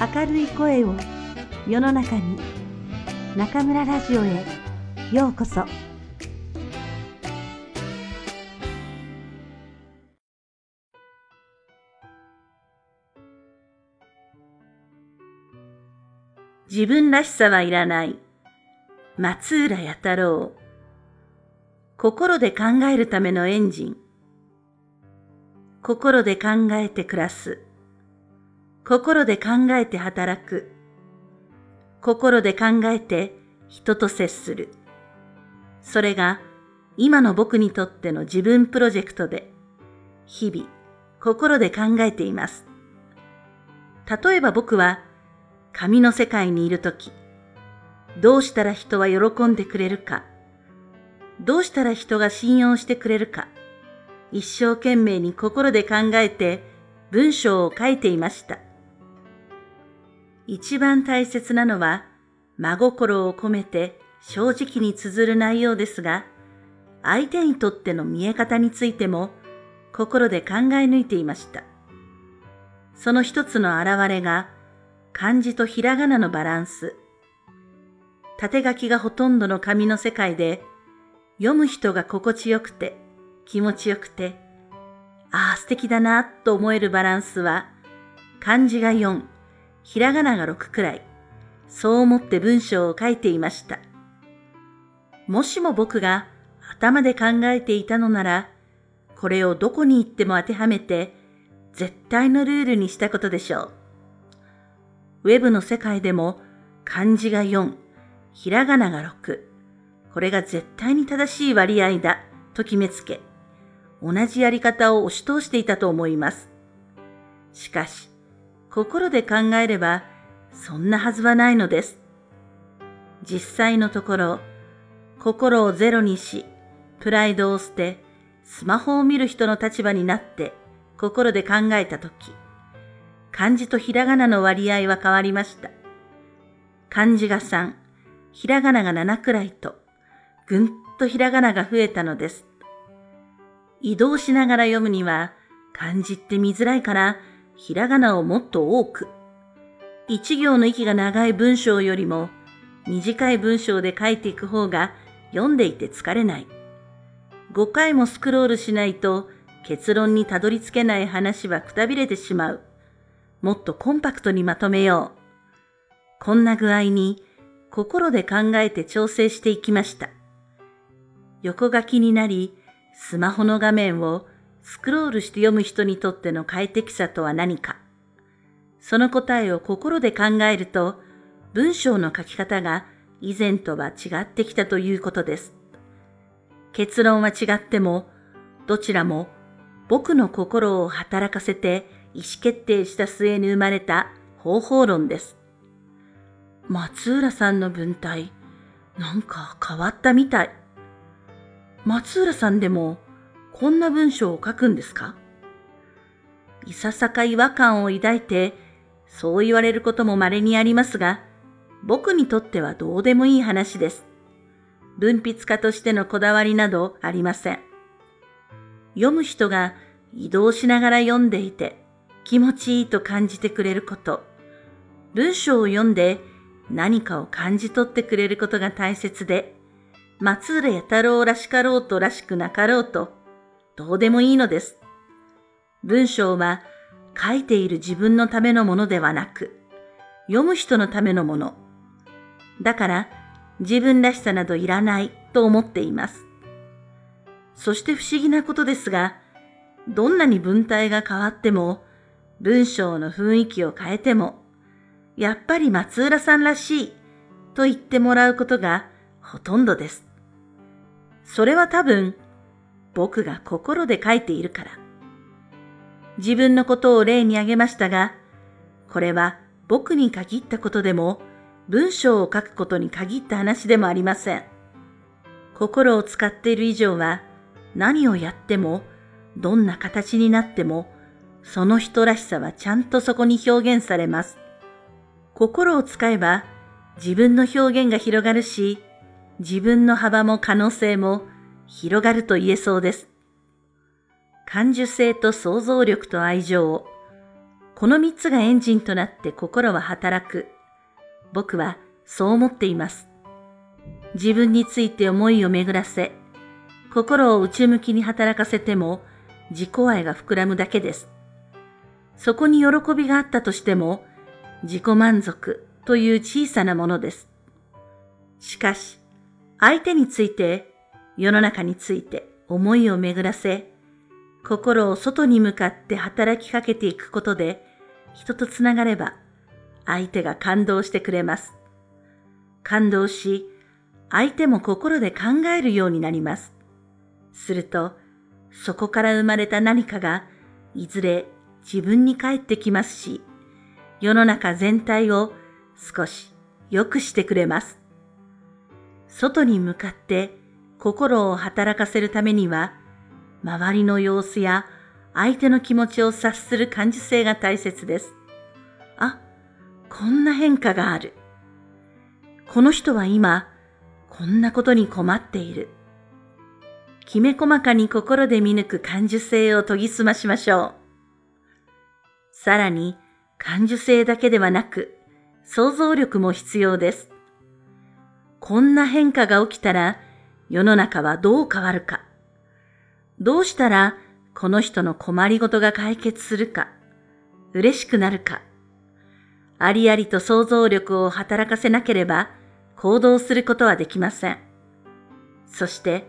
明るい声を世の中に中村ラジオへようこそ。自分らしさはいらない。松浦弥太郎。心で考えるためのエンジン。心で考えて暮らす。心で考えて働く。心で考えて人と接する。それが今の僕にとっての自分プロジェクトで、日々心で考えています。例えば僕は紙の世界にいるとき、どうしたら人は喜んでくれるか、どうしたら人が信用してくれるか、一生懸命に心で考えて文章を書いていました。一番大切なのは真心を込めて正直に綴る内容ですが、相手にとっての見え方についても心で考え抜いていました。その一つの表れが漢字とひらがなのバランス。縦書きがほとんどの紙の世界で読む人が心地よくて気持ちよくて、ああ素敵だなと思えるバランスは漢字が4、ひらがなが6くらい、そう思って文章を書いていました。もしも僕が頭で考えていたのなら、これをどこに行っても当てはめて、絶対のルールにしたことでしょう。ウェブの世界でも漢字が4、ひらがなが6、これが絶対に正しい割合だと決めつけ、同じやり方を押し通していたと思います。しかし、心で考えれば、そんなはずはないのです。実際のところ、心をゼロにし、プライドを捨て、スマホを見る人の立場になって心で考えたとき、漢字とひらがなの割合は変わりました。漢字が3、ひらがなが7くらいと、ぐんとひらがなが増えたのです。移動しながら読むには、漢字って見づらいからひらがなをもっと多く。一行の息が長い文章よりも短い文章で書いていく方が読んでいて疲れない。5回もスクロールしないと結論にたどり着けない話はくたびれてしまう。もっとコンパクトにまとめよう。こんな具合に心で考えて調整していきました。横書きになり、スマホの画面をスクロールして読む人にとっての快適さとは何か。その答えを心で考えると、文章の書き方が以前とは違ってきたということです。結論は違っても、どちらも僕の心を働かせて意思決定した末に生まれた方法論です。松浦さんの文体、なんか変わったみたい。松浦さんでもこんな文章を書くんですか？いささか違和感を抱いて、そう言われることも稀にありますが、僕にとってはどうでもいい話です。文筆家としてのこだわりなどありません。読む人が移動しながら読んでいて気持ちいいと感じてくれること、文章を読んで何かを感じ取ってくれることが大切で、松浦弥太郎らしかろうとらしくなかろうと、どうでもいいのです。文章は書いている自分のためのものではなく、読む人のためのもの。だから自分らしさなどいらないと思っています。そして不思議なことですが、どんなに文体が変わっても、文章の雰囲気を変えても、やっぱり松浦さんらしいと言ってもらうことがほとんどです。それは多分僕が心で書いているから。自分のことを例に挙げましたが、これは僕に限ったことでも、文章を書くことに限った話でもありません。心を使っている以上は、何をやっても、どんな形になっても、その人らしさはちゃんとそこに表現されます。心を使えば、自分の表現が広がるし、自分の幅も可能性も広がると言えそうです。感受性と想像力と愛情を、この三つがエンジンとなって心は働く。僕はそう思っています。自分について思いを巡らせ、心を内向きに働かせても自己愛が膨らむだけです。そこに喜びがあったとしても自己満足という小さなものです。しかし、相手について、世の中について思いを巡らせ、心を外に向かって働きかけていくことで、人とつながれば、相手が感動してくれます。感動し、相手も心で考えるようになります。すると、そこから生まれた何かが、いずれ自分に返ってきますし、世の中全体を少し良くしてくれます。外に向かって心を働かせるためには、周りの様子や相手の気持ちを察する感受性が大切です。あ、こんな変化がある。この人は今、こんなことに困っている。きめ細かに心で見抜く感受性を研ぎ澄ましましょう。さらに、感受性だけではなく、想像力も必要です。こんな変化が起きたら、世の中はどう変わるか。どうしたら、この人の困りごとが解決するか。嬉しくなるか。ありありと想像力を働かせなければ、行動することはできません。そして、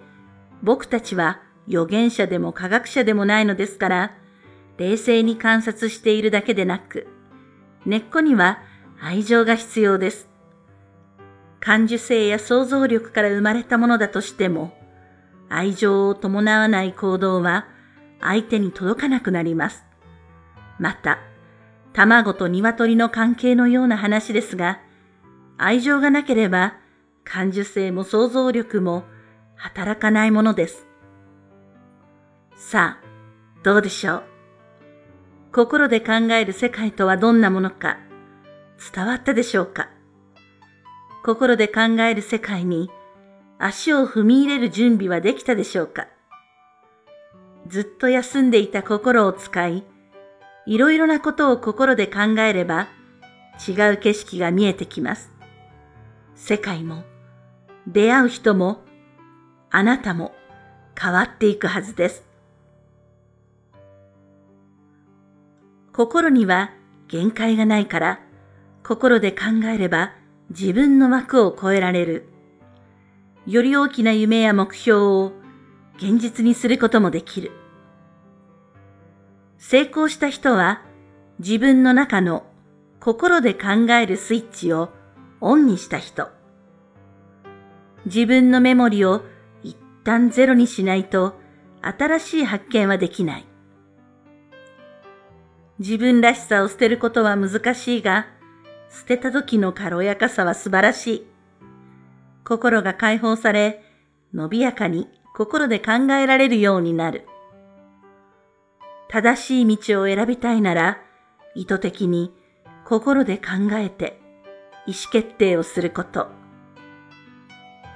僕たちは預言者でも科学者でもないのですから、冷静に観察しているだけでなく、根っこには愛情が必要です。感受性や想像力から生まれたものだとしても、愛情を伴わない行動は相手に届かなくなります。また、卵と鶏の関係のような話ですが、愛情がなければ感受性も想像力も働かないものです。さあ、どうでしょう？心で考える世界とはどんなものか伝わったでしょうか？心で考える世界に足を踏み入れる準備はできたでしょうかずっと休んでいた心を使い、いろいろなことを心で考えれば違う景色が見えてきます。世界も、出会う人も、あなたも変わっていくはずです。心には限界がないから、心で考えれば自分の枠を超えられる。より大きな夢や目標を現実にすることもできる。成功した人は自分の中の心で考えるスイッチをオンにした人。自分のメモリを一旦ゼロにしないと新しい発見はできない。自分らしさを捨てることは難しいが、捨てた時の軽やかさは素晴らしい。心が解放され、伸びやかに心で考えられるようになる。正しい道を選びたいなら、意図的に心で考えて意思決定をすること。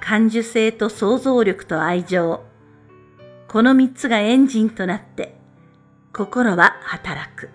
感受性と想像力と愛情。この三つがエンジンとなって、心は働く。